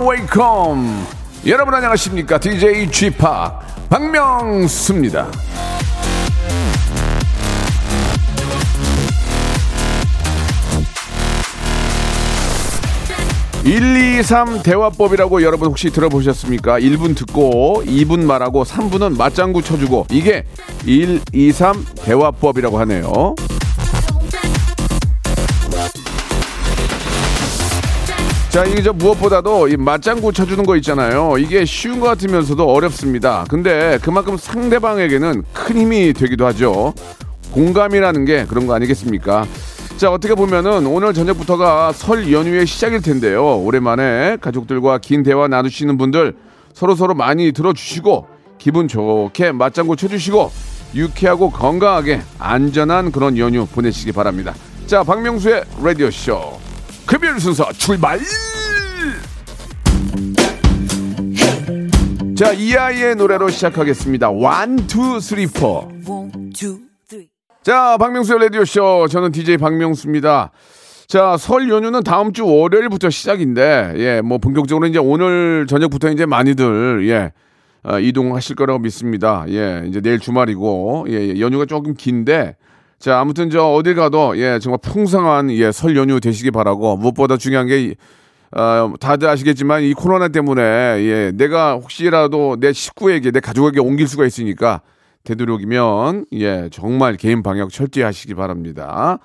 Welcome. 여러분 안녕하십니까? DJ Chip 박명수입니다. 1, 2, 3 대화법이라고 여러분 혹시 들어보셨습니까? 1분 듣고 2분 말하고 3분은 맞장구 쳐주고 이게 1, 2, 3 대화법이라고 하네요. 자, 이게 저 무엇보다도 이 맞장구 쳐주는 거 있잖아요. 이게 쉬운 것 같으면서도 어렵습니다. 근데 그만큼 상대방에게는 큰 힘이 되기도 하죠. 공감이라는 게 그런 거 아니겠습니까? 자, 어떻게 보면은 오늘 저녁부터가 설 연휴의 시작일 텐데요. 오랜만에 가족들과 긴 대화 나누시는 분들 서로 서로 많이 들어주시고 기분 좋게 맞장구 쳐주시고 유쾌하고 건강하게 안전한 그런 연휴 보내시기 바랍니다. 자, 박명수의 라디오쇼. 금요일 순서 출발! 자, 이 아이의 노래로 시작하겠습니다. One, two, three, four. 자, 박명수의 라디오쇼. 저는 DJ 박명수입니다. 자, 설 연휴는 다음 주 월요일부터 시작인데, 예, 뭐, 본격적으로 이제 오늘 저녁부터 이제 많이들, 예, 어, 이동하실 거라고 믿습니다. 예, 이제 내일 주말이고, 예, 예, 연휴가 조금 긴데, 자, 아무튼 저 어딜 가도, 예, 정말 풍성한, 예, 설 연휴 되시기 바라고, 무엇보다 중요한 게, 어, 다들 아시겠지만 이 코로나 때문에, 예, 내가 혹시라도 내 식구에게, 내 가족에게 옮길 수가 있으니까, 되도록이면 예 정말 개인 방역 철저히 하시기 바랍니다.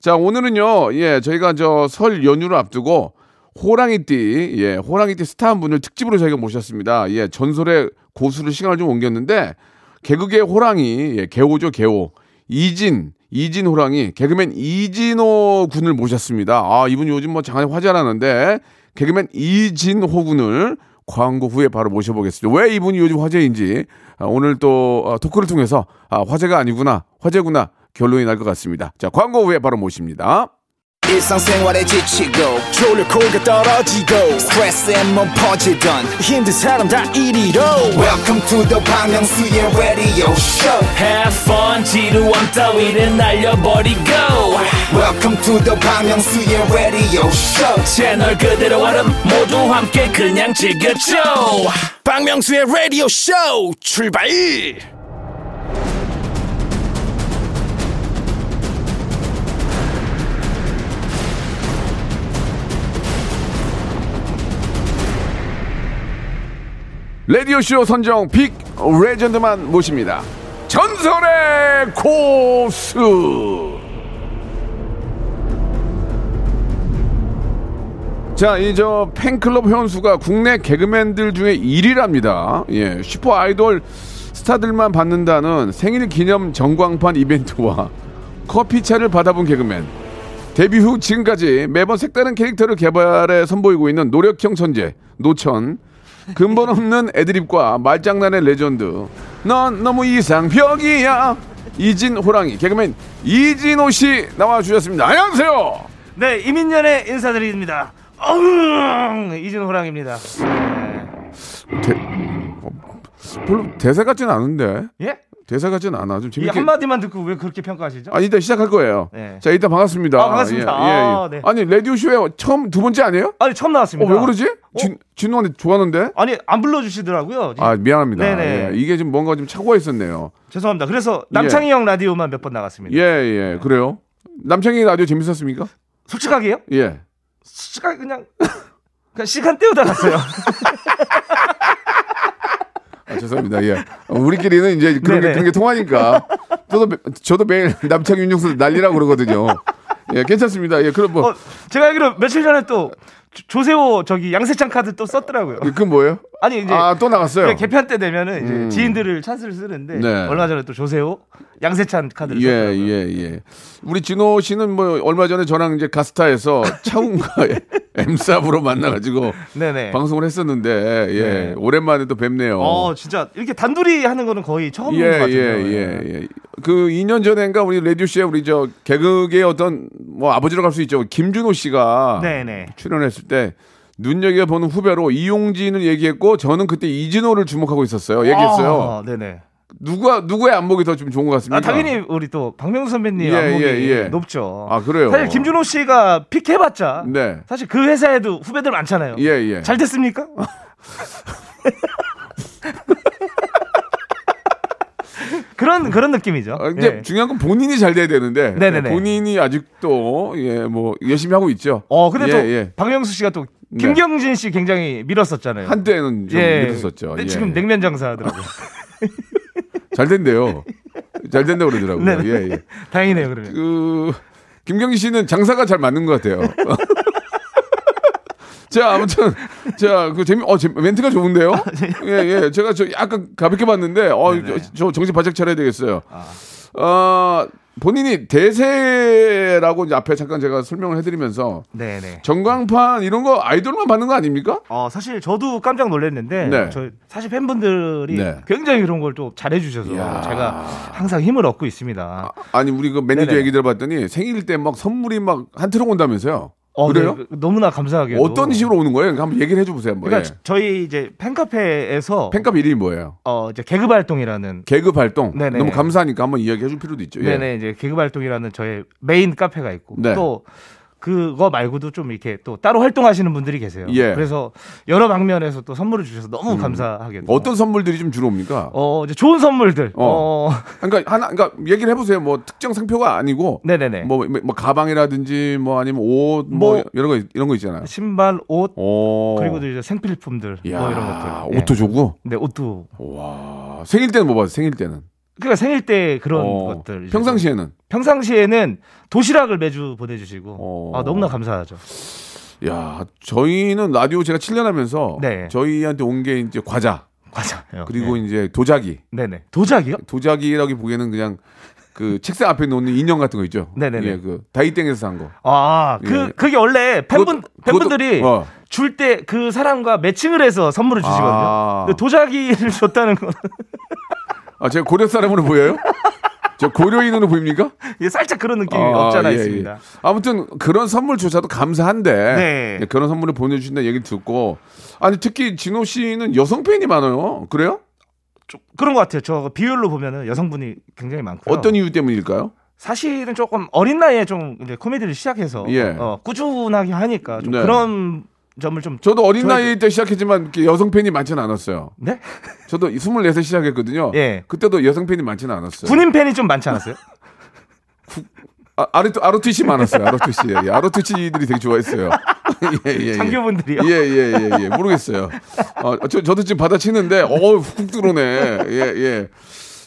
자 오늘은요 예 저희가 저 설 연휴를 앞두고 호랑이띠 예 호랑이띠 스타 한 분을 특집으로 저희가 모셨습니다. 예 전설의 고수를 시간을 좀 옮겼는데 개그계 호랑이 예 개호죠 개호 이진 이진 호랑이 개그맨 이진호 군을 모셨습니다. 아 이분 요즘 뭐 장안에 화제라는데 개그맨 이진호 군을 광고 후에 바로 모셔보겠습니다. 왜 이분이 요즘 화제인지 아, 오늘 또 어, 토크를 통해서 아, 화제가 아니구나 화제구나 결론이 날 것 같습니다. 자 광고 후에 바로 모십니다. 일상생활에 지치고, 졸려 코가 떨어지고, 스트레스에 몸 퍼지던, 힘든 사람 다 이리로. welcome to the Bang Myung-soo's radio show Have fun 지루함 따위를 날려버리고 welcome to the Bang Myung-soo's radio show 채널 그대로 얼음 모두 함께 그냥 즐겨줘 박명수의 라디오 쇼 출발! 라디오쇼 선정 big legend만 모십니다. 전설의 고수! 자, 이 저 팬클럽 회원수가 국내 개그맨들 중에 1위랍니다. 예, 슈퍼 아이돌 스타들만 받는다는 생일 기념 전광판 이벤트와 커피차를 받아본 개그맨. 데뷔 후 지금까지 매번 색다른 캐릭터를 개발해 선보이고 있는 노력형 천재 노천. 근본 없는 애드립과 말장난의 레전드. 넌 너무 이상벽이야. 이진 호랑이 개그맨 이진호 씨 나와 주셨습니다. 안녕하세요. 네, 임인년의 인사드립니다. 어흥! 이진호 호랑입니다. 대, 어, 별로 대사 같진 않은데. 예? 대사 같진 않아. 좀이 재밌게. 한마디만 듣고 왜 그렇게 평가하시죠? 아, 이따 시작할 거예요. 네. 자, 일단 반갑습니다. 아, 반갑습니다. 예, 예, 예. 아, 네. 아니, 라디오쇼에 처음 두 번째 아니에요? 아니, 처음 어, 나왔습니다. 왜 그러지? 진, 진호한테 좋아하는데? 아니, 안 불러주시더라고요. 아, 미안합니다. 네네. 예, 이게 좀 뭔가 좀 착오가 있었네요. 죄송합니다. 그래서 남창희 형 라디오만 몇 번 나갔습니다. 예, 예, 그래요. 남창희 라디오 재밌었습니까? 솔직하게요? 예. 솔직하게 그냥, 그냥 시간 때우다 갔어요. 아, 죄송합니다. 예. 어, 우리끼리는 이제 그런 게, 네네. 그런 게 통하니까. 저도, 매- 저도 매일 남창희 윤정수 난리라고 그러거든요. 예, 괜찮습니다. 예, 그럼 뭐, 어, 제가 알기로 며칠 전에 또 조- 조세호 저기 양세찬 카드 또 썼더라고요. 그건 뭐예요? 아니 이제 아, 또 나갔어요. 네, 개편 때 되면은 이제 음. 지인들을 찬스를 쓰는데 네. 얼마 전에 또 조세호, 양세찬 카드를 예, 썼더라고요. 예, 예. 우리 진호 씨는 뭐 얼마 전에 저랑 이제 가스타에서 차웅과 엠삽으로 만나 가지고 네네. 방송을 했었는데 예, 네. 오랜만에 또 뵙네요. 어 진짜 이렇게 단둘이 하는 거는 거의 처음 예, 본것 예, 같아요. 예, 예. 그 2년 전인가 우리 라디오 씨에 우리 저 개그의 어떤 뭐 아버지라고 할수 있죠. 김준호 씨가 네 네. 출연했을 때 눈여겨 보는 후배로 이용진을 얘기했고 저는 그때 이진호를 주목하고 있었어요. 얘기했어요. 아, 네네. 누가 누구의 안목이 더 좀 좋은 것 같습니까? 아, 당연히 우리 또 박명수 선배님 예, 안목이 예, 예. 높죠. 아, 그래요? 사실 김준호 씨가 픽 해봤자 네. 사실 그 회사에도 후배들 많잖아요. 예, 예. 잘 됐습니까? 그런 그런 느낌이죠. 아, 이제 예. 중요한 건 본인이 잘 돼야 되는데 네네네. 본인이 아직도 예 뭐 열심히 하고 있죠. 어 근데 예, 또 예. 박명수 씨가 또 네. 김경진 씨 굉장히 밀었었잖아요. 한때는 좀 예. 믿었었죠. 근데 예. 지금 냉면 장사하더라고요. 잘 된대요. 잘 된다고 그러더라고요. 네네. 예, 예. 다행이네요 그러면. 그 김경진 씨는 장사가 잘 맞는 것 같아요. 자 아무튼 자 그 재미 어 재- 멘트가 좋은데요. 예 예 제가 저 약간 가볍게 봤는데 어 저, 저 정신 바짝 차려야 되겠어요. 어 본인이 대세라고 이제 앞에 잠깐 제가 설명을 해드리면서 네네. 전광판 이런 거 아이돌만 받는 거 아닙니까? 어 사실 저도 깜짝 놀랐는데 네. 저 사실 팬분들이 네. 굉장히 그런 걸 또 잘해주셔서 이야. 제가 항상 힘을 얻고 있습니다. 아 니 우리 그 매니저 네네. 얘기 들어봤더니 생일 때 막 선물이 막 한 트럭 온다면서요? 어, 그래요? 네, 너무나 감사하게 어떤 식으로 오는 거예요? 한번 얘기를 해줘 보세요. 한번. 그러니까 예. 저희 이제 팬카페에서 팬카페 이름이 뭐예요? 어 이제 개그 발동이라는 개그 활동. 네네. 너무 감사하니까 한번 이야기해 줄 필요도 있죠. 예. 네네 이제 개그 발동이라는 저의 메인 카페가 있고 네. 또 그거 말고도 좀 이렇게 또 따로 활동하시는 분들이 계세요. 예. 음. 그래서 여러 방면에서 또 선물을 주셔서 너무 감사하게 어떤 선물들이 좀 주로 옵니까? 어 이제 좋은 선물들 어. 어, 그러니까 하나, 그러니까 얘기를 해보세요. 뭐 특정 상표가 아니고, 네네네 뭐, 뭐 가방이라든지 뭐 아니면 옷, 뭐, 뭐 이런 거 이런 거 있잖아요. 신발 옷 오. 그리고 또 이제 생필품들 야, 뭐 이런 것들 옷도 주고. 네 옷도 와. 생일 때는 뭐 받아요? 생일 때는. 그러니까 생일 때 그런 어. 것들 평상시에는. 평상시에는 도시락을 매주 보내주시고 어. 아, 너무나 감사하죠. 야, 저희는 라디오 제가 7년 하면서 네. 저희한테 온 게 이제 과자 맞아요. 그리고 네. 이제 도자기. 네네 도자기요? 도자기라기 보기에는 그냥 그 책상 앞에 놓는 인형 같은 거 있죠. 네네네. 예, 그 다이땡에서 산 거. 아, 그, 예. 그게 원래 팬분, 그것도- 팬분들이 어. 줄때 그 사람과 매칭을 해서 선물을 주시거든요. 아. 도자기를 줬다는 건 아, 제가 고려 사람으로 보여요? 저 고려인으로 보입니까? 이게 살짝 그런 느낌이 아, 없지 않아 예, 있습니다. 예. 아무튼 그런 선물조차도 감사한데 네. 예, 그런 선물을 보내주신다는 얘기를 듣고 아니 특히 진호 씨는 여성 팬이 많아요. 그래요? 좀 그런 것 같아요. 저 비율로 보면은 여성분이 굉장히 많고요. 어떤 이유 때문일까요? 사실은 조금 어린 나이에 좀 이제 코미디를 시작해서 예. 어, 꾸준하게 하니까 좀 네. 그런 점을 좀 저도 어린 저희도- 나이 때 시작했지만 여성 팬이 많지는 않았어요. 네? 저도 24세 시작했거든요. 예. 그때도 여성 팬이 많지는 않았어요. 군인 팬이 좀 많지 않았어요? 아, 아르트, 아르투시 많았어요. 아르투시. 예, 아르투시들이 되게 좋아했어요. 예, 예, 예. 장교분들이요? 예, 예, 예, 예. 모르겠어요. 어, 저, 저도 지금 받아치는데, 어우, 훅 들어오네. 예, 예.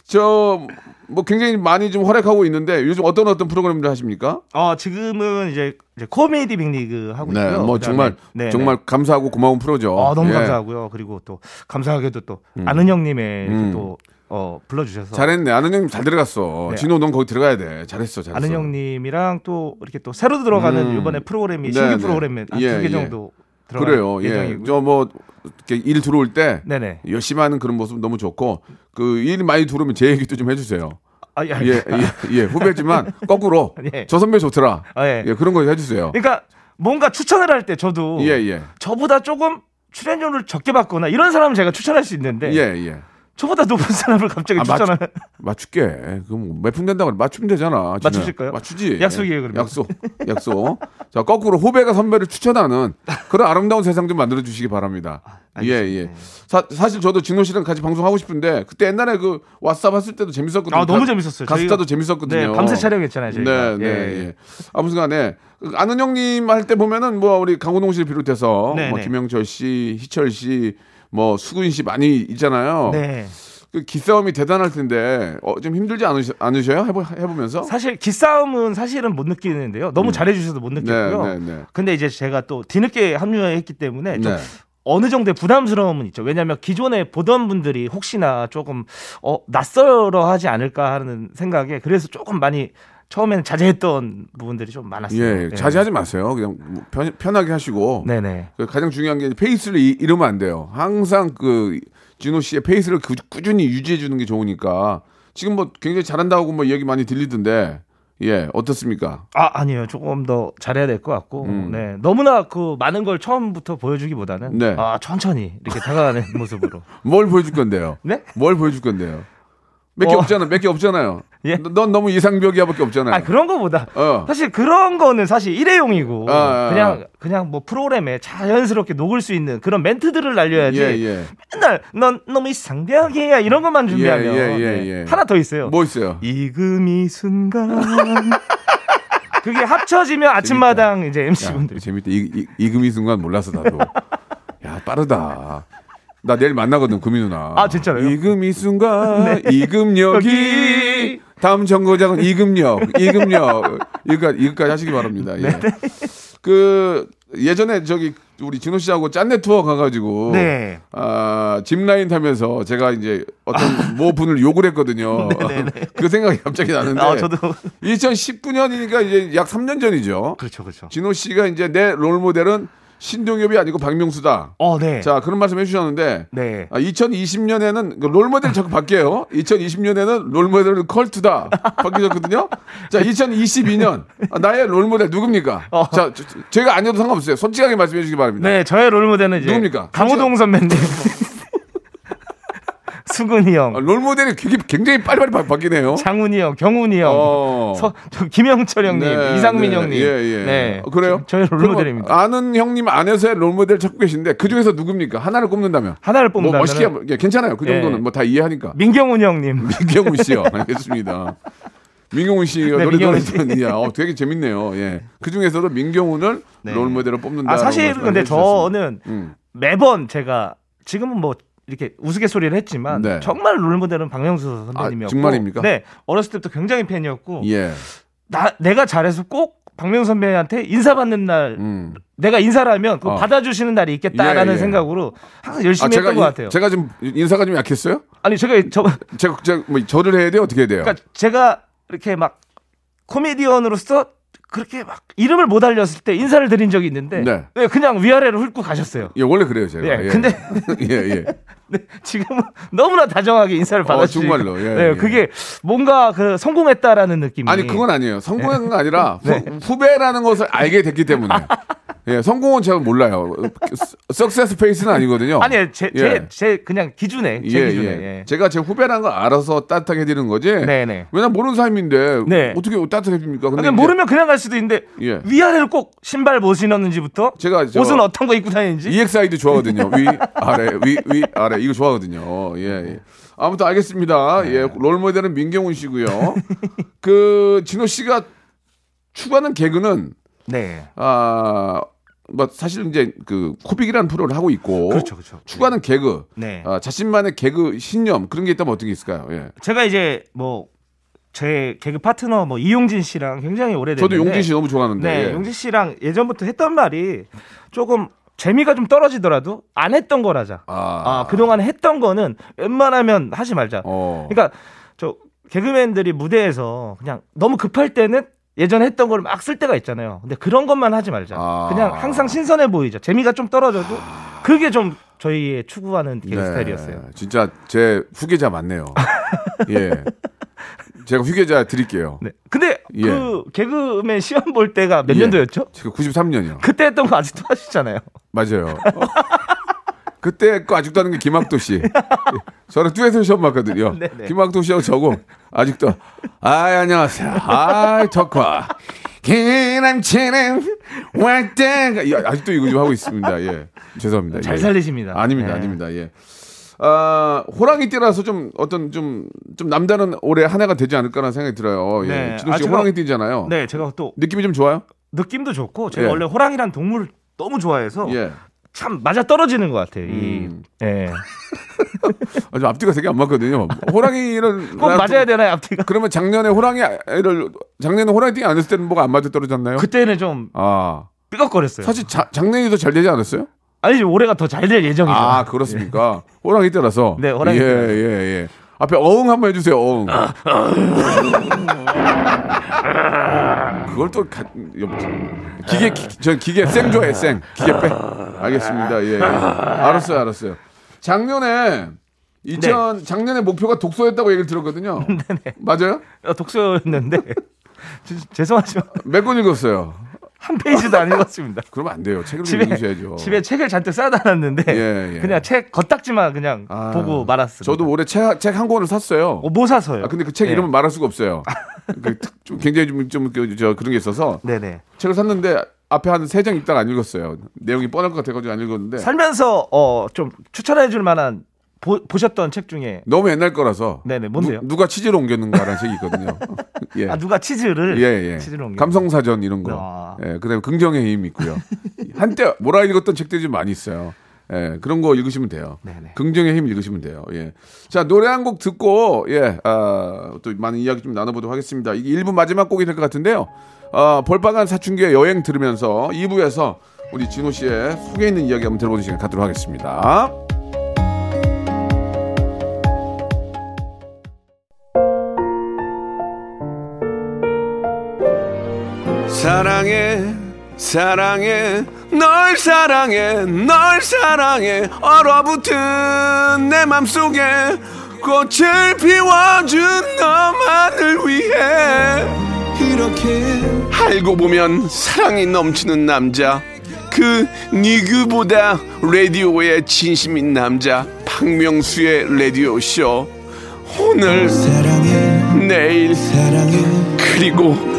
저, 뭐 굉장히 많이 좀 활약하고 있는데, 요즘 어떤 어떤 프로그램들 하십니까? 어, 지금은 이제, 이제 코미디 빅리그 하고 네, 있고요. 뭐 그다음에- 정말, 네, 정말 감사하고 고마운 프로죠. 어, 너무 예. 감사하고요. 그리고 또 감사하게도 또 아는 형님의 음. 또 어, 불러주셔서 잘했네. 아는 형님 잘 들어갔어. 네. 진호, 넌 거기 들어가야 돼. 잘했어, 잘했어. 아는 형님이랑 또 이렇게 또 새로 들어가는 음. 이번에 프로그램이 네, 신규 네. 프로그램에 한 예, 두개 예. 정도 그래요. 예. 예정이고요. 저 뭐, 이렇게 일 들어올 때, 네네. 열심히 하는 그런 모습 너무 좋고, 그 일 많이 들어오면 제 얘기도 좀 해주세요. 아, 예, 예, 예, 예, 후배지만 거꾸로 예. 저 선배 좋더라. 아, 예. 예, 그런 거 해주세요. 그러니까 뭔가 추천을 할 때 저도 예, 예, 저보다 조금 출연료를 적게 받거나 이런 사람은 제가 추천할 수 있는데 예, 예. 저보다 높은 사람을 갑자기 아, 추천하는 맞출게. 그럼 된다고 그래. 맞추면 되잖아. 진짜. 맞추실까요? 맞추지. 약속이에요, 그러면. 약속. 약속. 자, 거꾸로 후배가 선배를 추천하는 그런 아름다운 세상 좀 만들어 주시기 바랍니다. 예, 예. 사, 사실 저도 진호 씨랑 같이 방송하고 싶은데 그때 옛날에 그 왓썹 했을 때도 재밌었거든요. 아, 너무 가- 재밌었어요. 가스타도 재밌었거든요. 네, 밤새 촬영했잖아요, 저희가. 네, 네, 예. 예. 아무튼간에 그 아는 형님 할 때 보면은 뭐 우리 강호동 씨를 비롯해서 네, 뭐 네. 김영철 씨, 희철 씨, 뭐 수근 씨 많이 있잖아요. 네. 그 기싸움이 대단할 텐데 어, 좀 힘들지 않으셔, 않으셔요? 해보, 해보면서? 사실 기싸움은 사실은 못 느끼는데요. 너무 잘해주셔서 못 느꼈고요. 네, 네, 네. 근데 이제 제가 또 뒤늦게 합류했기 때문에 좀 네. 어느 정도의 부담스러움은 있죠. 왜냐하면 기존에 보던 분들이 혹시나 조금 어, 낯설어 하지 않을까 하는 생각에 그래서 조금 많이 처음에는 자제했던 부분들이 좀 많았어요. 예, 자제하지 마세요. 그냥 뭐 편, 편하게 하시고. 네네. 그 가장 중요한 게 페이스를 이, 잃으면 안 돼요. 항상 그 진호 씨의 페이스를 그, 꾸준히 유지해 주는 게 좋으니까 지금 뭐 굉장히 잘한다고 뭐 얘기 많이 들리던데 예 어떻습니까? 아 아니에요. 조금 더 잘해야 될 것 같고, 네 너무나 그 많은 걸 처음부터 보여주기보다는 음. 네. 아 천천히 이렇게 다가가는 모습으로. 뭘 보여줄 건데요? 네? 뭘 보여줄 건데요? 몇개 어. 없잖아, 몇 개 없잖아요. 예? 너- 넌 너무 이상벽이야밖에 없잖아요. 아 그런 거보다 어. 사실 그런 거는 사실 일회용이고 아, 아, 그냥 그냥 뭐 프로그램에 자연스럽게 녹을 수 있는 그런 멘트들을 날려야지. 예, 예. 맨날 넌 너무 이상벽이야 이런 것만 준비하면 예, 예, 네. 예. 하나 더 있어요. 뭐 있어요? 이금 이 순간 그게 합쳐지면 아침마당 이제 MC 야, 분들 재밌다. 이, 이, 이금희 순간 몰랐어 나도. 야 빠르다. 나 내일 만나거든 금희 누나. 아, 진짜로요? 네. 이금희 순간 이금역이 여기. 다음 정거장은 이금역 이금역 이거까지 이거까지 하시기 바랍니다. 예. 네. 그 예전에 저기 우리 진호 씨하고 짠내 투어 가가지고 네. 아 짚 라인 타면서 제가 이제 어떤 모 분을 욕을 했거든요. 그 생각이 갑자기 나는데. 아 저도 2019년이니까 이제 약 3년 전이죠. 그렇죠 그렇죠. 진호 씨가 이제 내 롤 모델은 신동엽이 아니고 박명수다. 어 네. 자 그런 말씀 해주셨는데 네. 아, 2020년에는 롤모델 자꾸 바뀌어요. 2020년에는 롤모델은 컬트다 바뀌었거든요. 자 2022년 아, 나의 롤모델 누굽니까? 어. 자 저- 저- 제가 아니어도 상관없어요. 솔직하게 말씀해 주시기 바랍니다. 네, 저의 롤모델은 이제 누굽니까? 강호동 선배님. 수근이 형, 아, 롤 모델이 되게 굉장히 빨리빨리 바, 바뀌네요. 장훈이 형, 경훈이 형, 어. 서, 저 김영철 형님, 네, 이상민 네, 형님. 예, 예. 네. 어, 그래요? 저, 의 그럼 롤모델입니다. 아는 형님 안에서의 롤 모델 찾고 계신데 그 중에서 누굽니까? 하나를 꼽는다면. 하나를 뭐 뽑는다면 멋있게 하면- 예, 괜찮아요. 그 정도는 예. 뭐다 이해하니까. 민경훈 형님. 민경훈 씨요. 알겠습니다. 민경훈 씨가 네, 노래 들었더니 야, 어, 되게 재밌네요. 예. 그 중에서 민경훈을 네. 롤모델로 뽑는다. 아 사실 근데 저는 음. 매번 제가 지금은 뭐 이렇게 우스갯소리를 했지만 네. 정말 롤모델은 박명수 선배님이었고 아, 정말입니까? 네 어렸을 때부터 굉장히 팬이었고 예. 나 내가 잘해서 꼭 박명수 선배한테 인사받는 날 음. 내가 인사를 하면 그 어. 받아주시는 날이 있겠다라는 예, 예. 생각으로 항상 아, 열심히 제가 했던 것 인- 같아요. 제가 좀 인사가 좀 약했어요? 아니 제가 저 제가, 제가 뭐 절을 해야 돼요? 어떻게 해야 돼요? 그러니까 제가 이렇게 막 코미디언으로서 그렇게 막 이름을 못 알렸을 때 인사를 드린 적이 있는데 네. 네, 그냥 위아래로 훑고 가셨어요. 예, 원래 그래요, 제가. 예, 예. 근데- 예, 예. 네, 지금은 너무나 다정하게 인사를 받아주시고 어, 정말로, 예, 네, 예. 그게 뭔가 그 성공했다라는 느낌이 아니 그건 아니에요. 성공한 건 아니라 네. 후, 배라는 것을 알게 됐기 때문에. 예, 성공은 제가 몰라요. 석세스 페이스는 아니거든요. 아니 제, 제, 예. 제 그냥 기준에 제 예, 기준에 예. 예. 제가 제 후배라는 걸 알아서 따뜻하게 해드리는 거지. 네네. 왜냐면 모르는 사람인데 네. 어떻게 따뜻하게 해줍니까? 근데 이제 모르면 그냥 갈 수도 있는데 예. 위아래로 꼭 신발 뭐 신었는지부터 제가 저- 옷은 어떤 거 입고 다니는지 EXID 좋아하거든요. 위 아래 위 위 아래 이거 좋아하거든요. 예. 예. 아무튼 알겠습니다. 네. 예, 롤모델은 민경훈 씨고요. 그 진호 씨가 추구하는 개그는 네 아, 뭐 사실 이제 그 코빅이라는 프로를 하고 있고 그렇죠, 그렇죠. 추구하는 개그, 네. 아, 자신만의 개그 신념 그런 게 있다면 어떤 게 있을까요? 예. 제가 이제 뭐 제 개그 파트너 뭐 이용진 씨랑 굉장히 오래됐는데 저도 용진 씨 너무 좋아하는데. 네, 예. 용진 씨랑 예전부터 했던 말이 조금 재미가 좀 떨어지더라도 안 했던 거라자. 아. 아, 그동안 했던 거는 웬만하면 하지 말자. 어. 그러니까 저 개그맨들이 무대에서 그냥 너무 급할 때는 예전에 했던 걸 막 쓸 때가 있잖아요. 근데 그런 것만 하지 말자. 아. 그냥 항상 신선해 보이죠. 재미가 좀 떨어져도 그게 좀 저희의 추구하는 네, 스타일이었어요. 진짜 제 후계자 맞네요. 예. 제가 후계자 드릴게요. 네. 근데 예. 그 개그맨 시험 볼 때가 몇 예. 년도였죠? 제가 93년이요. 그때 했던 거 아직도 하시잖아요. 맞아요. 어. 그때 거 아직도 하는 게 김학도 씨. 저는 듀엣을 시험 봤거든요. 네네. 김학도 씨하고 저고 아직도 아 안녕하세요. 아 덕화. 기남치는 왔다가 야, 아직도 이거 좀 하고 있습니다. 예. 죄송합니다. 잘 예. 살리십니다. 아닙니다. 네. 아닙니다. 예. 아, 호랑이 띠라서 좀 어떤 좀, 좀 남다른 올해 한 해가 되지 않을까라는 생각이 들어요. 예. 네. 아, 씨 제가- 호랑이 띠잖아요. 네, 제가 또 느낌이 좀 좋아요? 느낌도 좋고 제가 예. 원래 호랑이란 동물 너무 좋아해서 예. 참 맞아 떨어지는 것 같아요. 이 음. 예. 아주 앞뒤가 되게 안 맞거든요. 호랑이는 꼭 맞아야 되나요 앞뒤가? 그러면 작년에 호랑이를 작년에 호랑이 띠안 했을 때는 뭐가 안 맞아 떨어졌나요? 그때는 좀 아 삐걱거렸어요. 사실 자, 작년이 더 잘 되지 않았어요? 아니지 올해가 더 잘 될 예정이죠. 아 그렇습니까? 호랑이 띠라서 네, 호랑이 예, 띠라서. 예, 예. 앞에 어흥 한번 해주세요. 어흥. 그걸 또 가, 여- 기계 기, 전 기계 생 좋아해 생 기계 빼. 알겠습니다. 예. 예. 알았어요, 알았어요. 작년에 2000 작년에 목표가 독서였다고 얘기를 들었거든요. 맞아요? 어, 독서였는데 지- 죄송하지만 몇 권 읽었어요? 한 페이지도 안 읽었습니다. 그러면 안 돼요. 책을 집에 읽으셔야죠. 집에 책을 잔뜩 쌓아놨는데 예, 예. 그냥 책 겉딱지만 그냥 아, 보고 말았습니다. 저도 올해 책한 권을 샀어요. 어, 뭐 사서요? 아 근데 그책 예. 이름은 말할 수가 없어요. 그, 특- 좀 굉장히 좀좀 저 그런 게 있어서 네네. 책을 샀는데 앞에 한 세 장 읽다가 안 읽었어요. 내용이 뻔할 것 같아가지고 안 읽었는데 살면서 어 좀 추천해 줄 만한 보, 보셨던 책 중에 너무 옛날 거라서 네네, 뭔데요? 누, 가 치즈를 옮겼는가라는 책이 있거든요. 예. 아 누가 치즈를 예, 예. 치즈를 옮겨 감성사전 이런 거. 아. 예, 그다음에 긍정의 힘 있고요. 한때 몰아 읽었던 책들이 좀 많이 있어요. 예, 그런 거 읽으시면 돼요. 네네. 긍정의 힘 읽으시면 돼요. 예. 자, 노래 한 곡 듣고, 예, 아, 또 많은 이야기 좀 나눠 보도록 하겠습니다. 이게 1부 마지막 곡이 될 것 같은데요. 아, 볼빨간 사춘기의 여행 들으면서 2부에서 우리 진호 씨의 속에 있는 이야기 한번 들어보는 시간 갖도록 하겠습니다. 사랑해 사랑해 널 사랑해 널 사랑해. 얼어붙은 내 맘속에 꽃을 피워준 너만을 위해. 이렇게 알고 보면 사랑이 넘치는 남자. 그 니그보다 라디오에 진심인 남자. 박명수의 라디오 쇼. 오늘 사랑해 내일 사랑해. 그리고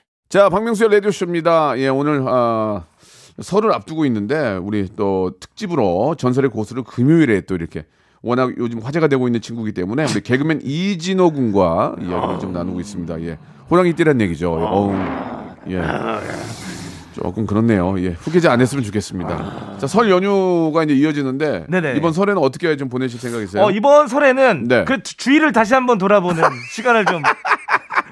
자 박명수의 라디오쇼입니다 예 오늘 아, 설을 앞두고 있는데 우리 또 특집으로 전설의 고수를 금요일에 또 이렇게 워낙 요즘 화제가 되고 있는 친구이기 때문에 우리 개그맨 이진호 군과 이야기를 좀 나누고 있습니다 예 호랑이 띠란 얘기죠 어우, 예 조금 그렇네요 예 후계자 안 했으면 좋겠습니다 자 설 연휴가 이제 이어지는데 네네. 이번 설에는 어떻게 좀 보내실 생각이세요? 어 이번 설에는 네. 그 주- 주위를 다시 한번 돌아보는 시간을 좀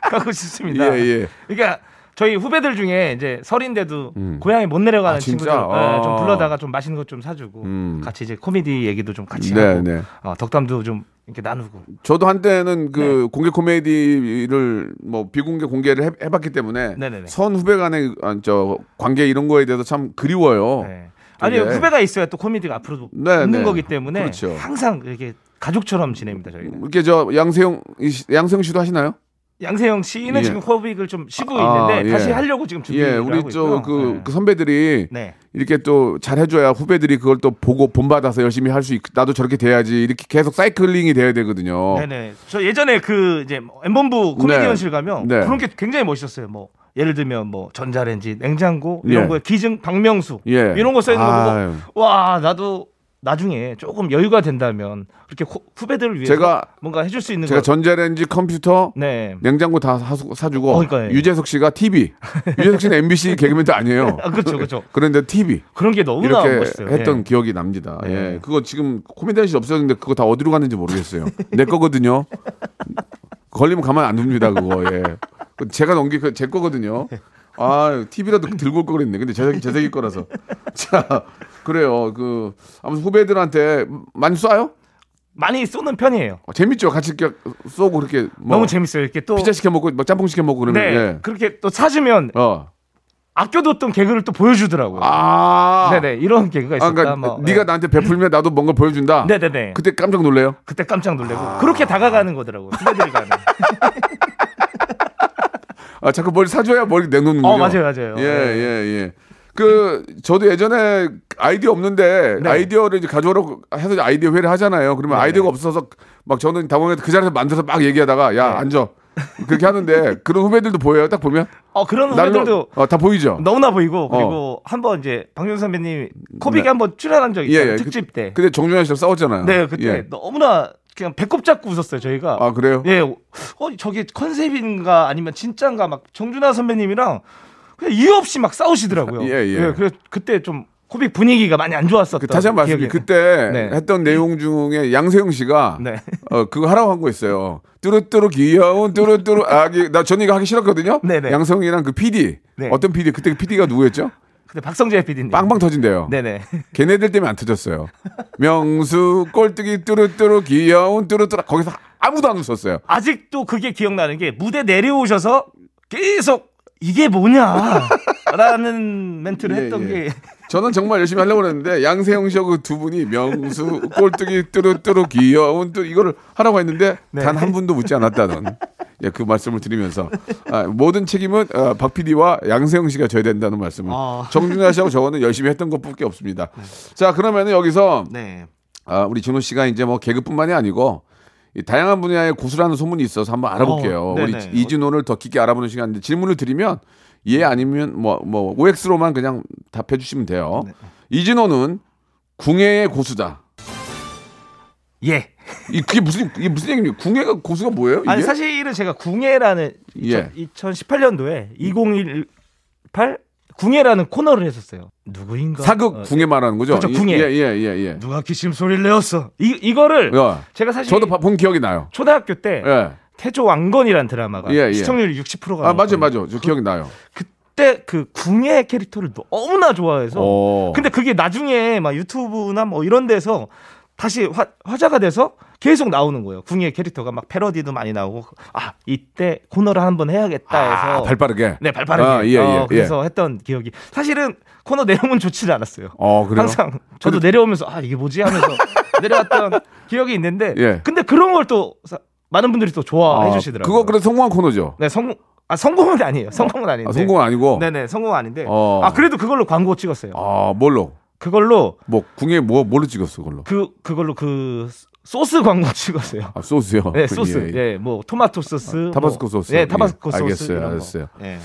갖고 싶습니다. 예, 예. 그러니까 저희 후배들 중에 이제 설인데도 고향에 못 내려가는 아? 친구들 예, 좀 아. 불러다가 좀 맛있는 것 좀 사주고 음. 같이 이제 코미디 얘기도 좀 같이 네, 하고 네. 어, 덕담도 좀 이렇게 나누고 저도 한때는 그 네. 공개 코미디를 뭐 비공개 공개를 해, 해봤기 때문에 네네네. 선 후배 간의 아, 저 관계 이런 거에 대해서 참 그리워요. 네. 아니. 후배가 있어야 또 코미디가 앞으로도 네, 있는 네. 거기 때문에 그렇죠. 항상 이렇게 가족처럼 지냅니다 저희는. 이렇게 저 양세형 양세형 씨도 하시나요? 양세형 씨는 예. 지금 코빅을 좀 쉬고 아, 있는데 예. 다시 하려고 지금 준비를 예, 하고 우리 있고요. 저그 네. 그 선배들이 네. 이렇게 또 잘해줘야 후배들이 그걸 또 보고 본받아서 열심히 할 수 있. 나도 저렇게 돼야지 이렇게 계속 사이클링이 돼야 되거든요. 네네. 저 예전에 그 이제 엠본부 코미디언실 네. 가면 네. 그런 게 굉장히 멋있었어요. 뭐 예를 들면 뭐 전자레인지, 냉장고 이런 예. 거에 기증 박명수 예. 이런 거 써 있는 거. 보고 와 나도 나중에 조금 여유가 된다면 그렇게 호- 후배들을 위해서 제가- 뭔가 해줄 수 있는 제가 거. 전자레인지 컴퓨터 네. 냉장고 다 사수- 사주고 어, 그러니까요. 유재석 씨가 TV 유재석 씨는 MBC 개그맨도 아니에요. 아, 그렇죠, 그렇죠. 그런데 TV 그런 게 너무나 이렇게 멋있어요. 했던 예. 기억이 납니다. 네. 예, 그거 지금 코미디언실 없어졌는데 그거 다 어디로 갔는지 모르겠어요. 내 거거든요. 걸리면 가만 안 둡니다 그거. 예, 그 제가 넘기 그제 거거든요. 아 TV라도 들고 올걸 그랬네. 근데 제, 제 새끼 거라서. 자 그래요. 그 아무튼 후배들한테 많이 쏴요? 많이 쏘는 편이에요. 어, 재밌죠. 같이 이렇게 쏘고 그렇게 뭐 너무 재밌어요. 이렇게 또 피자 시켜 먹고 막 짬뽕 시켜 먹고 그러면 네. 예. 그렇게 또 사주면 어. 아껴뒀던 개그를 또 보여주더라고요. 아. 네네 이런 개그가 아, 있었다. 그러니까 뭐. 네가 네. 나한테 베풀면 나도 뭔가 보여준다. 네네네. 그때 깜짝 놀래요. 그때 깜짝 놀래고 그렇게 다가가는 거더라고요. 후배들이 가는. 아 자꾸 뭘 사줘야 뭘 내놓는 거죠. 어, 맞아요, 맞아요. 예, 네. 예, 예. 그 저도 예전에 아이디어 없는데 네. 아이디어를 이제 가져오라고 해서 아이디어 회를 하잖아요. 그러면 네, 아이디어가 네. 없어서 막 저는 당황해서 그 자리에서 만들어서 막 얘기하다가 야 네. 앉아 그렇게 하는데 그런 후배들도 보여요. 딱 보면 어 그런 후배들도 어, 다 보이죠. 너무나 보이고 그리고 한번 이제 박명수 선배님 코빅에 네. 한번 출연한 적이 예, 있어요 예. 특집 때. 근데 정준하 씨랑 싸웠잖아요. 네 그때 예. 너무나 그냥 배꼽 잡고 웃었어요 저희가. 아 그래요? 예, 어 저게 컨셉인가 아니면 진짜인가 막 정준하 선배님이랑 그냥 이유 없이 막 싸우시더라고요. 예, 예. 그래서 그때 좀 코빅 분위기가 많이 안 좋았었던 그 다시 한 번 말씀드릴게요. 그때 네. 했던 내용 중에 양세형 씨가 네. 어 그거 하라고 한 거 있어요. 뚜루뚜루 귀여운 뚜루뚜루 아기 나 전 이거 하기 싫었거든요. 네네. 양성이랑 그 PD 네. 어떤 PD 그때 PD가 누구였죠? 그때 박성재 PD님. 빵빵 터진대요. 네네. 걔네들 때문에 안 터졌어요. 명수 꼴뚜기 뚜루뚜루 귀여운 뚜루뚜루 거기서 아무도 안 웃었어요. 아직도 그게 기억나는 게 무대 내려오셔서 계속 이게 뭐냐 라는 멘트를 예, 했던 예. 게 저는 정말 열심히 하려고 했는데 양세형 씨하고 그두 분이 명수 꼴뚜기 뚜루뚜루 귀여운 뚜 이거를 하라고 했는데 네. 단한 분도 묻지 않았다는 예, 그 말씀을 드리면서 아, 모든 책임은 어, 박 PD와 양세형 씨가 져야 된다는 말씀을 아. 정준하 씨하고 저거는 열심히 했던 것밖에 없습니다. 자 그러면은 여기서 네. 아, 우리 준호 씨가 이제 뭐 개그뿐만이 아니고 이 다양한 분야의 고수라는 소문이 있어서 한번 알아볼게요. 어, 우리 네네. 이준호를 더 깊게 알아보는 시간인데 질문을 드리면 예 아니면 뭐뭐 OX로만 그냥 답해 주시면 돼요. 네. 이준호는 궁예의 고수다. 예. 이 그게 무슨 이게 무슨 얘기입니까? 궁예가 고수가 뭐예요? 이게? 아니 사실은 제가 궁예라는 예. 2018년도에 2018 궁예라는 코너를 했었어요. 누구인가? 사극 어, 궁예 말하는 거죠? 그렇죠, 궁예. 예 예 예 예, 예. 누가 기침 소리를 내었어. 이 이거를 야, 제가 사실 저도 봐- 본 기억이 나요. 초등학교 때 예. 태조 왕건이라는 드라마가 예, 예. 시청률 60%가 아 맞아 맞아. 저 기억이 나요. 그때 그 궁예 캐릭터를 너무나 좋아해서 어. 근데 그게 나중에 막 유튜브나 뭐 이런 데서 다시 화, 화제가 돼서 계속 나오는 거예요. 궁예 캐릭터가 막 패러디도 많이 나오고 아 이때 코너를 한번 해야겠다 해서 아, 발 빠르게. 네 발 빠르게 아, 예, 예, 어, 예. 그래서 했던 기억이 사실은 코너 내용은 좋지는 않았어요. 어 그래요. 항상 저도 내려오면서 아 이게 뭐지 하면서 내려왔던 기억이 있는데 예. 근데 그런 걸 또 많은 분들이 또 좋아해 아, 주시더라고요. 그거 그래 성공한 코너죠. 네 성공 아 성공은 아니에요. 성공은 아닌데. 아, 성공은 아니고. 네네 성공 아닌데. 어. 아 그래도 그걸로 광고 찍었어요. 아 뭘로? 그걸로 뭐 궁예 뭐 뭘로 찍었어 그걸로? 그 그걸로 그 소스 광고 찍었어요. 아 소스요. 네 소스. 예, 예. 예, 뭐 토마토 소스, 아, 타바스코 뭐, 소스. 예, 타바스코 예, 소스. 알겠어요. 알았어요. 예.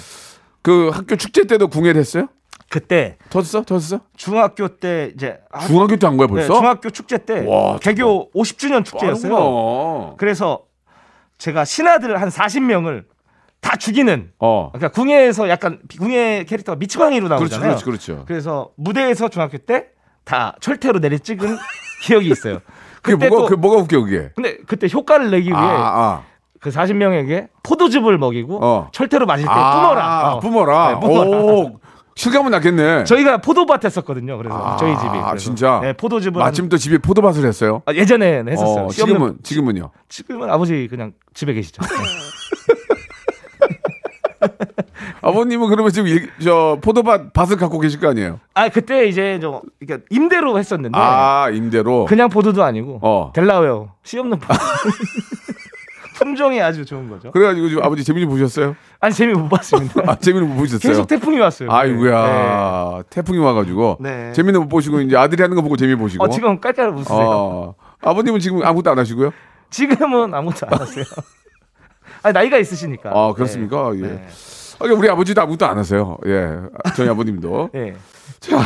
그 학교 축제 때도 궁예를 했어요? 그때 터졌어? 터졌어? 중학교 때 이제 아, 중학교 때 한 거야 네, 벌써? 중학교 축제 때 와, 개교 50주년 축제였어요. 그래서 제가 신하들 한 40명을 다 죽이는 어. 그러니까 궁예에서 약간 궁예 캐릭터가 미치광이로 그렇죠, 나오잖아요. 그렇죠, 그렇죠. 그래서 무대에서 중학교 때 다 철퇴로 내리 찍은 기억이 있어요. 그게 뭐가 또그 뭐가 웃겨 그게? 근데 그때 효과를 내기 위해 아, 아. 그 40명에게 포도즙을 먹이고 어. 철퇴로 마실 때 아, 뿜어라. 어. 뿜어라. 네, 뿜어라. 오, 실감은 났겠네. 저희가 포도밭 했었거든요. 그래서 아, 저희 집이. 그래서. 진짜? 네, 포도즙을 마침 또 집에 포도밭을 했어요. 한- 아, 예전에는 했었어요. 어, 씨 없는- 지금은 지금은요. 지금은 아버지 그냥 집에 계시죠. 네. 아버님은 그러면 지금 일- 저 포도밭 밭을 갖고 계실 거 아니에요? 아 그때 이제 좀 그러니까 임대로 했었는데 아 임대로. 그냥 포도도 아니고 어. 델라웨어 씨 없는 포도. 품종이 아주 좋은 거죠. 그래가지고 지금 아버지 재미를 보셨어요? 아니 재미 못 봤습니다. 아 재미를 못 보셨어요? 계속 태풍이 왔어요. 아이고야 태풍이 와가지고 네. 재미는 못 보시고 이제 아들이 하는 거 보고 재미 네. 보시고. 어, 지금 깔깔 웃으세요. 어. 아버님은 지금 아무것도 안 하시고요? 지금은 아무것도 안 하세요. 아니 나이가 있으시니까. 아 그렇습니까? 네. 예. 네. 아, 우리 아버지도 아무것도 안 하세요. 예, 저희 아버님도. 네. 자,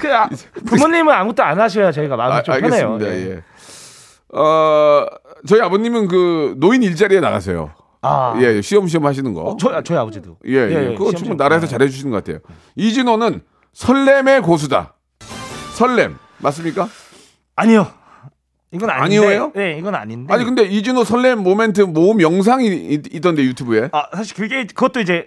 그 아, 부모님은 아무것도 안 하셔야 저희가 마음이 아, 좀 편해요. 알겠습니다. 네. 예. 어, 저희 아버님은 그 노인 일자리에 나가세요. 아, 예, 시험시험 하시는 거. 어, 저 저희 아버지도. 예, 예. 그거 시험 충분 시험. 나라에서 네. 잘해주시는 것 같아요. 이진호는 설렘의 고수다. 설렘 맞습니까? 아니요. 이건 아닌데. 아니요예요? 네, 이건 아닌데. 아니 근데 이진호 설렘 모멘트 모음 영상이 있- 있던데 유튜브에. 아, 사실 그게 그것도 이제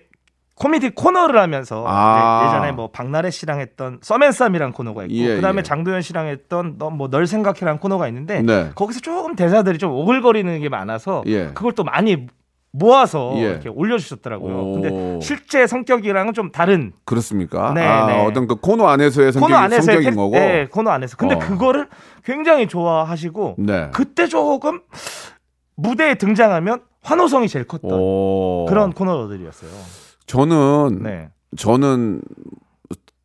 코미디 코너를 하면서 아. 네, 예전에 뭐 박나래 씨랑 했던 썸앤쌈이라는 코너가 있고 예, 그다음에 예. 장도연 씨랑 했던 너뭐널 생각해라는 코너가 있는데 네. 거기서 조금 대사들이 좀 오글거리는 게 많아서 예. 그걸 또 많이 모아서 예. 이렇게 올려주셨더라고요. 오. 근데 실제 성격이랑은 좀 다른 그렇습니까? 네, 아, 네. 어떤 그 코너 안에서의 성격이, 코너 안에서의 성격인 캐- 거고. 네, 코너 안에서. 근데 어. 그거를 굉장히 좋아하시고 네. 그때 조금 무대에 등장하면 환호성이 제일 컸던 오. 그런 코너들이었어요. 저는 네. 저는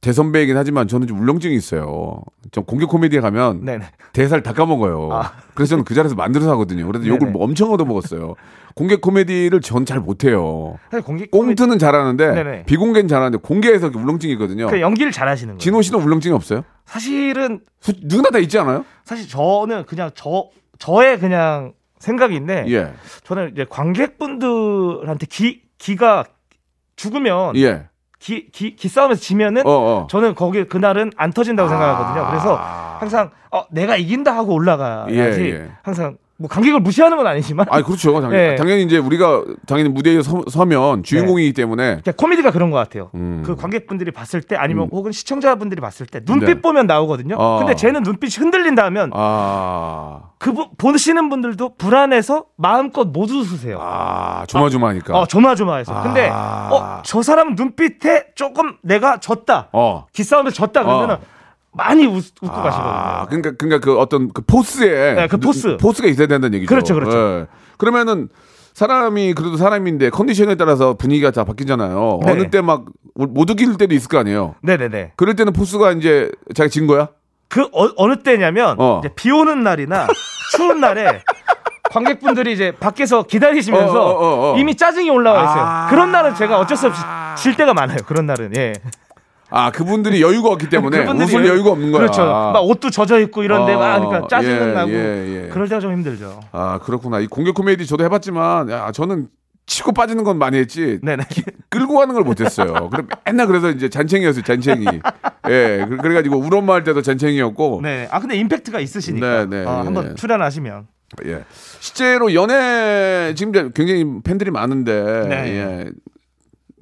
대선배이긴 하지만 저는 좀 울렁증이 있어요. 전 공개 코미디에 가면 네네. 대사를 다 까먹어요. 아. 그래서 저는 그 자리에서 만들어서 하거든요. 그래서 욕을 네네. 뭐 엄청 얻어먹었어요. 공개 코미디를 전 잘 못해요. 사실 공개 코미디 꽁트는 잘하는데 네네. 비공개는 잘하는데 공개에서 울렁증이 있거든요. 그 연기를 잘하시는 거예요. 진호 씨는 울렁증이 없어요? 사실은 소- 누구나 다 있지 않아요? 사실 저는 그냥 저 저의 그냥 생각인데 예. 저는 이제 관객분들한테 기 기가 죽으면 예. 기, 기, 기싸움에서 지면은 어, 어. 저는 거기 그날은 안 터진다고 생각하거든요. 그래서 항상 어, 내가 이긴다 하고 올라가야지. 예, 예. 항상 뭐 관객을 무시하는 건 아니지만 아 그렇죠. 당연히, 네. 당연히 이제 우리가 당연히 무대에 서, 서면 주인공이기 때문에 그냥 코미디가 그런 것 같아요. 음. 그 관객분들이 봤을 때 아니면 혹은 시청자분들이 봤을 때 눈빛 네. 보면 나오거든요. 어. 근데 쟤는 눈빛이 흔들린다 하면 아, 그 부- 보시는 분들도 불안해서 마음껏 못 웃으세요. 아 조마조마하니까. 어, 조마조마해서. 근데 아. 어, 저 사람 눈빛에 조금 내가 졌다. 어. 기싸움에서 졌다 그러면은 어. 많이 웃, 고 아, 가시거든요. 그러니까 그러니까 그 어떤 그 포스에 네, 그 force. Force가 있어야 된다는 얘기죠. 그렇죠, 그렇죠. 예. 그러면은 사람이 그래도 사람인데 컨디션에 따라서 분위기가 다 바뀌잖아요. 네. 어느 때 막 못 이길 때도 있을 거 아니에요. 네네네. 그럴 때는 force가 이제 자기 진 거야? 그 어, 느 때냐면 어. 비 오는 날이나 추운 날에 관객분들이 이제 밖에서 기다리시면서 어, 어, 어, 어. 이미 짜증이 올라와 있어요. 아. 그런 날은 제가 어쩔 수 없이 질 때가 많아요. 그런 날은 예. 아 그분들이 여유가 없기 때문에 그분들이 웃을 여유 가 없는 거야. 그렇죠. 막 옷도 젖어 있고 이런데 어, 막 그러니까 짜증 예, 나고 예, 예. 그럴 때가 좀 힘들죠. 아 그렇구나. 이 공격 코미디 저도 해봤지만 야, 저는 치고 빠지는 건 많이 했지 네네. 끌고 가는 걸 못했어요. 그래 맨날 그래서 이제 잔챙이였어요. 잔챙이. 예. 그- 그래가지고 우리 엄마 할 때도 잔챙이였고. 네. 아 근데 임팩트가 있으시니까 네, 네, 어, 예. 한번 출연하시면 예. 실제로 연애 지금 굉장히 팬들이 많은데 네. 예.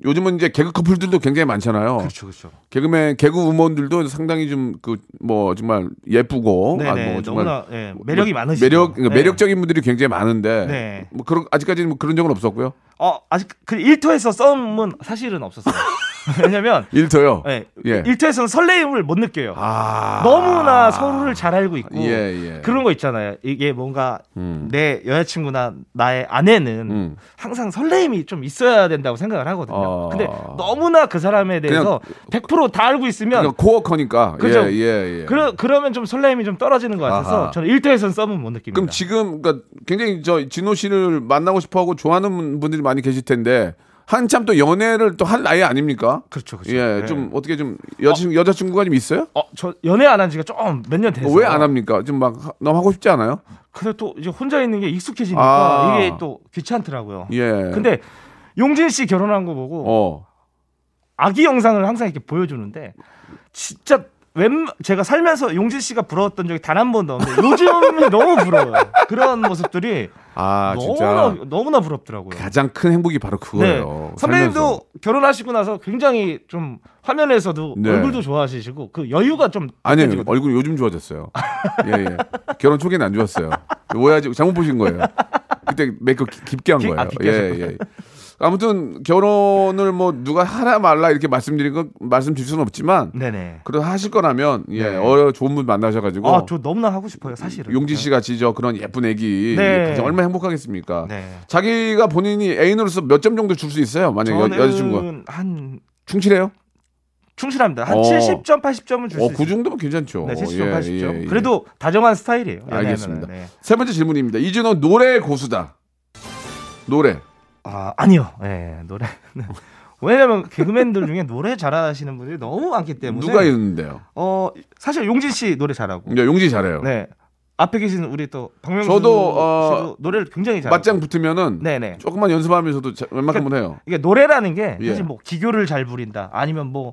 요즘은 이제 개그 커플들도 굉장히 많잖아요. 그렇죠, 그렇죠. 개그맨 개그 우먼들도 상당히 좀 그 뭐 정말 예쁘고 네네. 아, 뭐 정말 너무나 예, 매력이 뭐 많으시죠. 매력 그러니까 네. 매력적인 분들이 굉장히 많은데 네. 뭐 그런 아직까지는 뭐 그런 적은 없었고요. 어 아직 그 일터에서 썸은 사실은 없었어요. 왜냐면 일터요. 예, 예. 일터에서는 설레임을 못 느껴요. 아 너무나 서로를 잘 알고 있고 예, 예. 그런 거 있잖아요. 이게 뭔가 음. 내 여자친구나 나의 아내는 음. 항상 설레임이 좀 있어야 된다고 생각을 하거든요. 어. 근데 너무나 그 사람에 대해서 100%다 알고 있으면 그러니까 코어커니까 그죠? 예, 예, 예. 그러, 그러면 좀 설레임이 좀 떨어지는 것 같아서 아하. 저는 일터에서는 썸은 못 느낍니다. 그럼 지금 그러니까 굉장히 저 진호 씨를 만나고 싶어하고 좋아하는 분들이 많이 계실 텐데 한참 또 연애를 또 할 나이 아닙니까? 그렇죠, 그렇죠. 예, 네. 좀 어떻게 좀 여자친구 여자 친구가 좀 있어요? 어, 저 연애 안 한 지가 좀 몇 년 됐어요. 왜 안 합니까? 좀 막 너무 하고 싶지 않아요? 근데 또 이제 혼자 있는 게 익숙해지니까 아. 이게 또 귀찮더라고요. 예. 근데 용진 씨 결혼한 거 보고 어. 아기 영상을 항상 이렇게 보여주는데 진짜 웬 제가 살면서 용진 씨가 부러웠던 적이 단 한 번도 없는데 요즘이 너무 부러워요. 그런 모습들이 아, 진짜 너무나 너무나 부럽더라고요. 가장 큰 행복이 바로 네. 그거예요. 선배님도 살면서. 결혼하시고 나서 굉장히 좀 화면에서도 네. 얼굴도 좋아하시고 그 여유가 좀 아니요, 느껴지거든요. 얼굴이 요즘 좋아졌어요. 예, 예. 결혼 초기는 안 좋았어요. 오해하지, 잘못 보신 거예요. 그때 메이크업 깊- 깊게 한 깊- 거예요. 아, 깊게 예. 예. 아무튼 결혼을 뭐 누가 하라 말라 이렇게 말씀드린 건 말씀드릴 수는 없지만 네네. 그래도 하실 거라면 예, 네. 어 좋은 분 만나셔 가지고 아, 저 너무나 하고 싶어요, 사실은. 용진 씨 같이 저 그런 예쁜 애기 네. 가지고 얼마나 행복하겠습니까? 네. 자기가 본인이 애인으로서 몇 점 정도 줄 수 있어요? 만약에 여, 여자친구가 한 충실해요? 충실합니다. 한 어. 70점, 80점은 줄수 어, 있어요. 그 정도면 괜찮죠. 네, 70점, 예, 80점. 예, 예. 그래도 다정한 스타일이에요. 알겠습니다. 네. 세 번째 질문입니다. 이준호 노래 고수다. 노래. 아, 아니요. 네, 노래. 왜냐면 개그맨들 중에 노래 잘하시는 분들이 너무 많기 때문에 누가 있는데요? 어, 사실 용진 씨 노래 잘하고. 야, 용진 잘해요. 네. 앞에 계신 우리 또 박명수 저도, 어, 씨도 노래를 굉장히 잘하고. 맞짱 붙으면은 네네. 조금만 연습하면서도 자- 웬만큼 그러니까 해요. 이게 노래라는 게 예. 사실 뭐 기교를 잘 부린다 아니면 뭐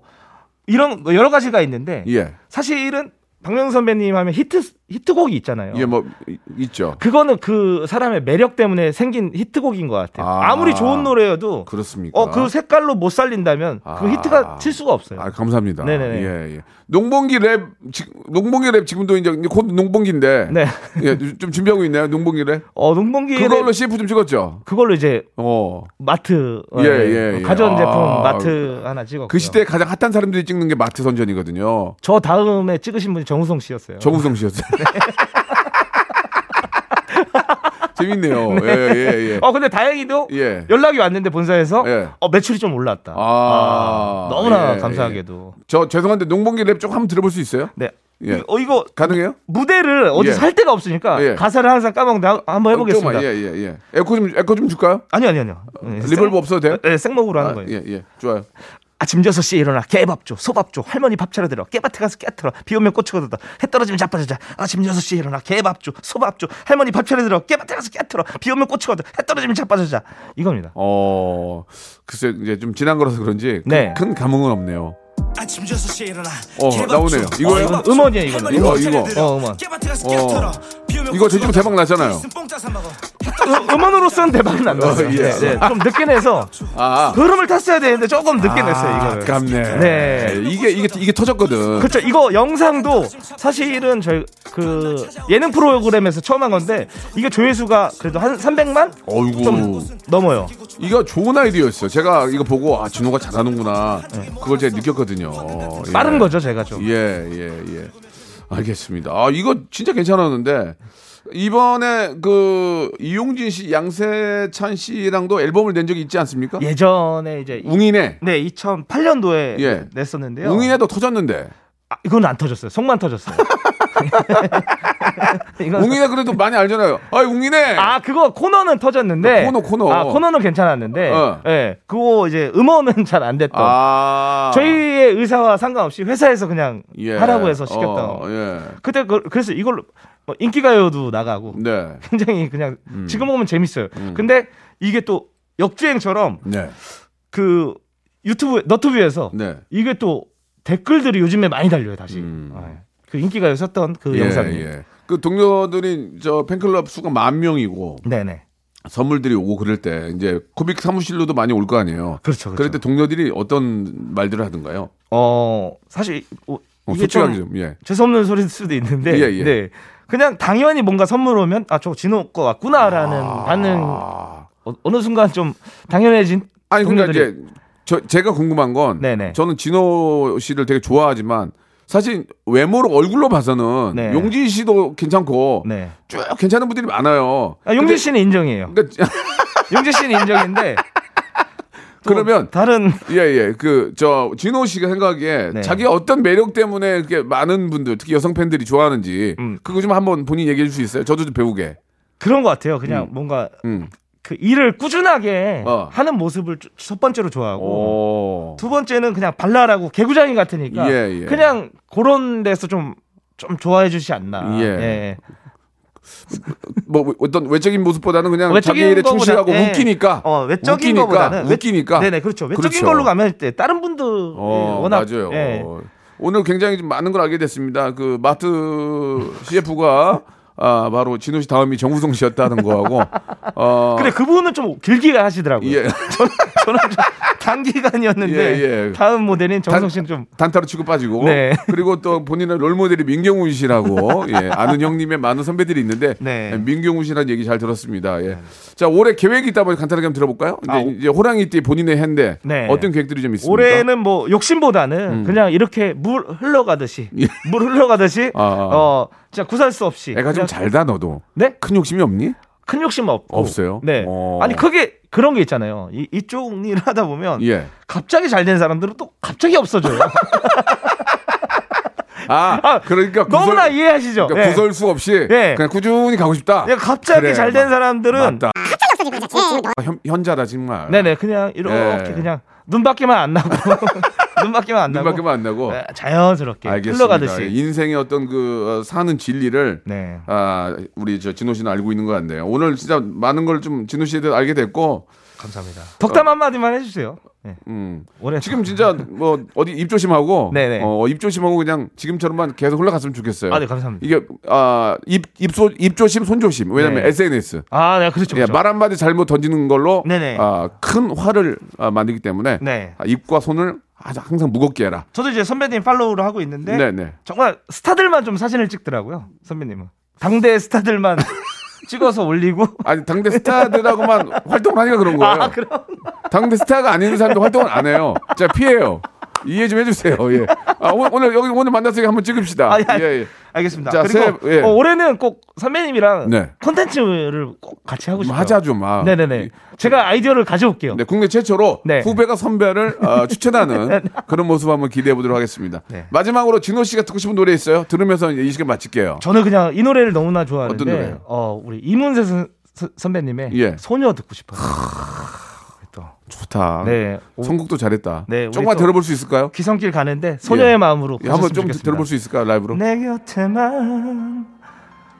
이런 뭐 여러 가지가 있는데 예. 사실은 박명수 선배님 하면 히트 히트곡이 있잖아요. 예, 뭐 이- 있죠. 그거는 그 사람의 매력 때문에 생긴 히트곡인 것 같아요. 아. 아, 무리 좋은 노래여도 그렇습니까? 어그 색깔로 못 살린다면 아. 그 히트가 칠 수가 없어요. 아, 감사합니다. 네네네. 예, 예. 농번기 랩 지- 농번기 랩 지금도 이제 곧 농번기인데. 네. 예, 좀 준비하고 있나요? 농번기 랩? 어 농번기 그걸로 CF 좀 찍었죠. 그걸로 이제 어. 마트 예, 예, 예, 예. 가전 제품 아. 마트 하나 찍었고 그 시대에 가장 핫한 사람들이 찍는 게 마트 선전이거든요. 저 다음에 찍으신 분이 정우성 씨였어요. 정우성 씨였어요. 재밌네요. 예, 예, 예. 어 근데 다행히도 예. 연락이 왔는데 본사에서 예. 어, 매출이 좀 올랐다. 아, 너무나 예, 감사하게도. 저 죄송한데 농번기 랩좀 한번 들어볼 수 있어요? 네. 예. 어 이거 가능해요? 무대를 어디 예. 설 데가 없으니까 예. 가사를 항상 까먹는데 한- 한번 해보겠습니다. 조금만, 예, 예, 예. 에코 좀 에코 좀 줄까요? 아니요, 아니요, 아니요. 네, reverb 없어도 돼요? 생, 네, 생목으로 하는 아, 거예요. 예, 예. 좋아요. 아침 6시에 일어나 개밥 줘, 소밥 줘, 할머니 밥 차려드려, 깨밭에 가서 깨 털어, 비 오면 고추 걷어, 해 떨어지면 자빠져자. 아침 6시에 일어나 개밥 줘, 소밥 줘, 할머니 밥 차려드려, 깨밭에 가서 깨 털어, 비 오면 고추 걷어, 해 떨어지면 자빠져자. 이겁니다. 어, 글쎄 이제 좀 지난 거라서 그런지 큰, 네. 큰 감흥은 없네요. 아침 6시에 일어나 어, 나오네요. 이거요? 이건 음원이에요, 이거는. 이거, 이거. 어, 음원. 어. 이거 돼지고 대박 났잖아요. 음, 음원으로서는 대박은 안 났어요. 어, 예. 네, 네. 좀 늦게 내서 아, 흐름을 탔어야 되는데 조금 늦게 냈어요, 이거를. 아깝네. 네. 이게 이게 이게 터졌거든. 그렇죠. 이거 영상도 사실은 저희 그 예능 프로그램에서 처음 한 건데 이게 조회수가 그래도 한 300만 어이구. 좀 넘어요. 이거 좋은 아이디어였어요. 제가 이거 보고 아 진호가 잘하는구나. 그걸 제가 느꼈거든요. 예. 네. 빠른 거죠, 제가 좀. 예, 예, 예. 알겠습니다. 아, 이거 진짜 괜찮았는데 이번에 그 이용진 씨, 양세찬 씨랑도 앨범을 낸 적이 있지 않습니까? 예전에 이제 이- 웅이네. 네 2008년도에 예. 냈었는데요. 웅이네도 터졌는데. 아, 이건 안 터졌어요. 속만 터졌어요. 이건 웅이네 그래도 많이 알잖아요. 아, 웅이네. 아 그거 코너는 터졌는데 코너, 코너. 아 코너는 괜찮았는데 어. 예 그거 이제 음원은 잘 안 됐던 아. 저희의 의사와 상관없이 회사에서 그냥 예. 하라고 해서 시켰던 어, 예. 그때 그, 래서 이걸로 뭐 인기가요도 나가고 네. 굉장히 그냥 음. 지금 보면 재밌어요. 근데 이게 또 역주행처럼 네. 그 유튜브 너튜브에서 네. 이게 또 댓글들이 요즘에 많이 달려요 다시. 음. 아, 예. 그 인기가요 썼던 그 예, 영상이. 예. 그 동료들이 저 팬클럽 수가 만 명이고 네네. 선물들이 오고 그럴 때 이제 코빅 사무실로도 많이 올 거 아니에요. 그렇죠. 그렇죠. 그럴 때 동료들이 어떤 말들을 하던가요? 어 사실 어, 어, 이게 솔직하게 좀 좀, 예. 재수 없는 소리일 수도 있는데 예, 예. 네. 그냥 당연히 뭔가 선물 오면 아 저 진호 거 같구나라는 반응 아. 어, 어느 순간 좀 당연해진 아니 그러니까 동료들이 이제 저 제가 궁금한 건 네네. 저는 진호 씨를 되게 좋아하지만 사실 외모로 얼굴로 봐서는 네. 용진 씨도 괜찮고 네. 쭉 괜찮은 분들이 많아요. 아, 용진 씨는 인정이에요. 그러니까 용진 씨는 인정인데 또 그러면 다른 예예 그 저 진호 씨가 생각하기에 네. 자기 어떤 매력 때문에 그렇게 많은 분들 특히 여성 팬들이 좋아하는지 음. 그거 좀 한번 본인 얘기해 줄 수 있어요? 저도 좀 배우게. 그런 것 같아요. 그냥 음. 뭔가 음. 그 일을 꾸준하게 어. 하는 모습을 주- 첫 번째로 좋아하고 오. 두 번째는 그냥 발랄하고 개구장이 같으니까 예, 예. 그냥 그런 데서 좀 좀 좋아해 주지 않나. 예. 뭐 어떤 외적인 모습보다는 그냥 외적인 자기 일에 충실하고 예. 웃기니까. 어, 외적인 웃기니까, 거보다는 외- 웃기니까. 네네 그렇죠. 외적인 그렇죠. 걸로 가면 때 다른 분들 어, 워낙 맞아요. 예. 오늘 굉장히 좀 많은 걸 알게 됐습니다. 그 마트 CF가 아, 바로 진호 씨 다음이 정우성 씨였다는 거하고 어 근데 그분은 좀 길게 하시더라고요. 예. 저는, 저는 좀 단기간이었는데 예, 예. 다음 모델인 정성 씨는 좀 단타로 치고 빠지고 네. 그리고 또 본인의 롤 모델이 민경훈 씨라고 예, 아는 형님의 많은 선배들이 있는데 네. 예, 민경훈 씨라는 얘기 잘 들었습니다. 예. 자 올해 계획이 있다 보니 간단하게 한번 들어볼까요? 이제, 아, 이제 호랑이띠 본인의 해인데 네. 어떤 계획들이 좀 있습니까? 올해는 뭐 욕심보다는 그냥 이렇게 물 흘러가듯이 음. 예. 물 흘러가듯이 아, 아. 어 진짜 구살 수 없이 애가 좀 그냥 잘다 너도 네? 큰 욕심이 없니? 큰 욕심 없고 없어요? 네. 어. 아니 그게 그런 게 있잖아요. 이, 이쪽 일을 하다 보면 예. 갑자기 잘 된 사람들은 또 갑자기 없어져요. 아, 아, 그러니까 너무나 구설, 이해하시죠. 그러니까 예. 구설수 없이 예. 그냥 꾸준히 가고 싶다. 예, 갑자기 그래, 잘된 맞- 사람들은 맞다. 아, 현, 현자다 정말. 네네 그냥 이렇게 예. 그냥 눈밖에만 안 나고 눈밖에만 안 나고 눈밖에만 안 나고. 네, 자연스럽게 알겠습니다. 흘러가듯이. 인생의 어떤 그 어, 사는 진리를 네. 아 우리 저 진호 씨는 알고 있는 것 같네요. 오늘 진짜 많은 걸 좀 진호 씨에 대해 알게 됐고, 감사합니다. 덕담 한마디만 해주세요. 네. 음 지금 진짜 뭐 어디 입 조심하고, 네네. 어, 입 조심하고 그냥 지금처럼만 계속 흘러갔으면 좋겠어요. 아, 네, 감사합니다. 이게 아 입 입소 입 조심 손 조심. 왜냐면 네. SNS. 아, 네, 그렇죠. 예, 그렇죠. 말 한마디 잘못 던지는 걸로 네네. 아, 큰 화를 아, 만들기 때문에 네. 아, 입과 손을 항상 무겁게 해라. 저도 이제 선배님 팔로우를 하고 있는데 네, 네. 정말 스타들만 좀 사진을 찍더라고요. 선배님은 당대 스타들만 찍어서 올리고 아니 당대 스타들하고만 활동을 하니까 그런 거예요. 아, 당대 스타가 아닌 사람도 활동을 안 해요. 자 피해요. 이해 좀 해주세요. 예. 아, 오늘, 여기 오늘 만났으니까 한번 찍읍시다. 아, 예, 예, 예. 알겠습니다. 자, 그리고 새해- 예. 어, 올해는 꼭 선배님이랑 네. 콘텐츠를 꼭 같이 하고 좀 싶어요. 하자 좀. 아. 네네네. 제가 아이디어를 가져올게요. 네, 국내 최초로 네. 후배가 선배를 어, 추천하는 그런 모습 한번 기대해 보도록 하겠습니다. 네. 마지막으로 진호 씨가 듣고 싶은 노래 있어요? 들으면서 이 시간 마칠게요. 저는 그냥 이 노래를 너무나 좋아하는데 어떤 노래요? 어, 우리 이문세 선- 선배님의 예. 소녀 듣고 싶어요. 또. 좋다. 네. 오- 선곡도 잘했다. 네, 조금만 또- 들어볼 수 있을까요? 귀성길 가는데 소녀의 예. 마음으로 예, 한번 좀 좋겠습니다. 들어볼 수 있을까요? 라이브로? 내 곁에만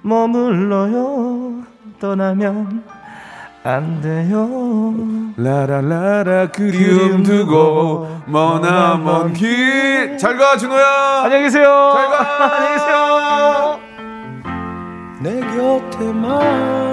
머물러요 떠나면 안 돼요 라라라라 그리움 두고 머나 먼 길. 잘 가, 준호야. 안녕히 계세요 잘 가. 안녕히 계세요 내 곁에만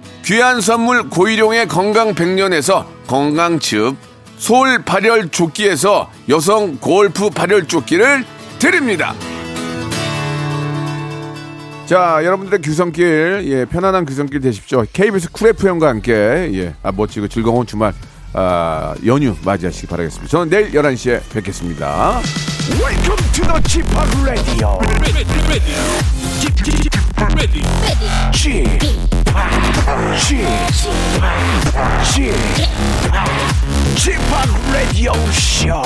귀한 선물 고일용의 건강 백년에서 건강즙. 소울 발열 조끼에서 여성 골프 발열 조끼를 드립니다. 자, 여러분들의 귀성길, 예, 편안한 귀성길 되십시오. KBS 쿨 FM과 함께, 예, 아, 멋지고 즐거운 주말, 아, 연휴 맞이하시기 바라겠습니다. 저는 내일 11시에 뵙겠습니다. Welcome to the Chip Radio. Chip, Chip, Chip, Radio Show.